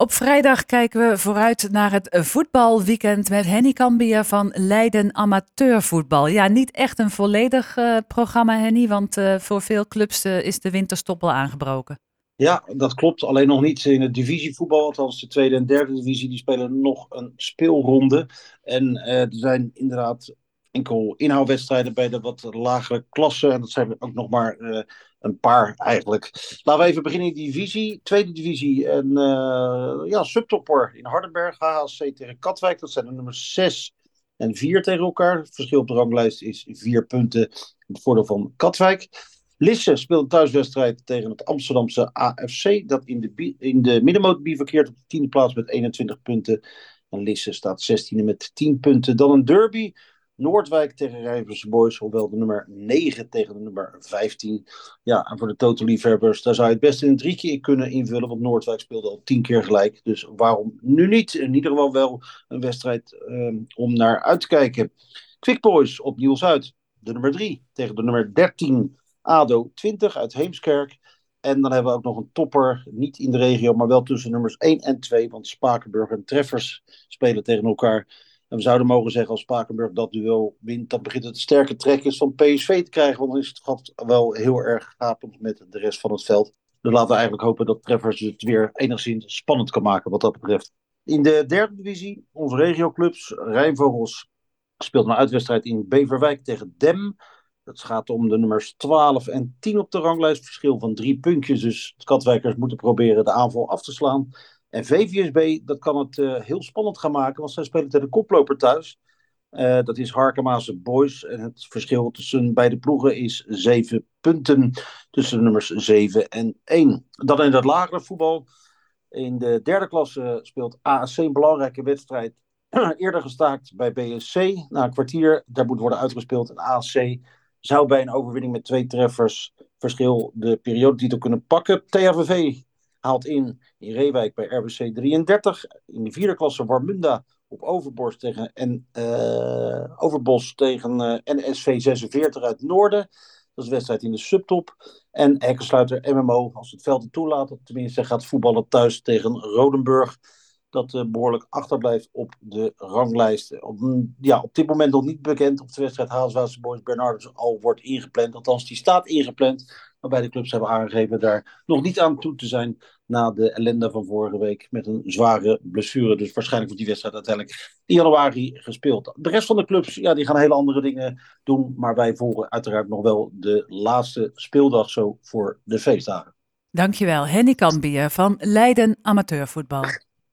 Op vrijdag kijken we vooruit naar het voetbalweekend met Henny Cambier van Leiden Amateurvoetbal. Ja, niet echt een volledig uh, programma, Henny, want uh, voor veel clubs uh, is de winterstop al aangebroken. Ja, dat klopt. Alleen nog niet in het divisievoetbal. Althans, de tweede en derde divisie die spelen nog een speelronde. En er zijn inderdaad enkel inhoudwedstrijden bij de wat lagere klassen. En dat zijn ook nog maar een paar eigenlijk. Laten we even beginnen in de divisie. Tweede divisie, een uh, ja, subtopper in Hardenberg. HHC tegen Katwijk. Dat zijn de nummers 6 en 4 tegen elkaar. Het verschil op de ranglijst is 4 punten. Het voordeel van Katwijk. Lisse speelt een thuiswedstrijd tegen het Amsterdamse AFC. Dat in de, in de middenmoot bivakkeert op de tiende plaats met 21 punten. En Lisse staat 16e met 10 punten. Dan een derby. Noordwijk tegen Rijvers Boys, hoewel de nummer 9 tegen de nummer 15. Ja, en voor de total liefhebbers, daar zou je het best in een drietje in kunnen invullen, want Noordwijk speelde al tien keer gelijk. Dus waarom nu niet? In ieder geval wel een wedstrijd um, om naar uit te kijken. Quick Boys op Nieuws-Uit, de nummer 3 tegen de nummer 13. ADO 20 uit Heemskerk. En dan hebben we ook nog een topper, niet in de regio, maar wel tussen nummers 1 en 2. Want Spakenburg en Treffers spelen tegen elkaar. En we zouden mogen zeggen als Spakenburg dat duel wint, dan begint het sterke trekjes van PSV te krijgen. Want dan is het gat wel heel erg gapend met de rest van het veld. Dus laten we eigenlijk hopen dat Treffers het weer enigszins spannend kan maken wat dat betreft. In de derde divisie, onze regioclubs, Rijnvogels speelt een uitwedstrijd in Beverwijk tegen Dem. Het gaat om de nummers 12 en 10 op de ranglijst. Verschil van drie puntjes. Dus de Katwijkers moeten proberen de aanval af te slaan. En VVSB, dat kan het uh, heel spannend gaan maken, want zij spelen tegen de koploper thuis. Uh, dat is Harkema's Boys. En het verschil tussen beide ploegen is zeven punten tussen de nummers 7 en 1. Dan in het lagere voetbal. In de derde klasse speelt ASC een belangrijke wedstrijd. Eerder gestaakt bij BSC. Na een kwartier, daar moet worden uitgespeeld. En ASC zou bij een overwinning met twee treffers verschil de periodetitel kunnen pakken. THVV haalt in in Reewijk bij RBC 33. In de vierde klasse Warmunda op Overborst tegen en, uh, Overbos tegen uh, NSV 46 uit Noorden. Dat is wedstrijd in de subtop. En hekkensluiter MMO, als het veld het toelaat, tenminste gaat voetballen thuis tegen Rodenburg. Dat uh, behoorlijk achterblijft op de ranglijst. Op, ja, op dit moment nog niet bekend of de wedstrijd Haalswaardse Boys Bernardus al wordt ingepland. Althans, die staat ingepland. Waarbij de clubs hebben aangegeven daar nog niet aan toe te zijn na de ellende van vorige week met een zware blessure. Dus waarschijnlijk wordt die wedstrijd uiteindelijk in januari gespeeld. De rest van de clubs ja, die gaan hele andere dingen doen. Maar wij volgen uiteraard nog wel de laatste speeldag zo voor de feestdagen. Dankjewel, Henny Kambier van Leiden Amateurvoetbal.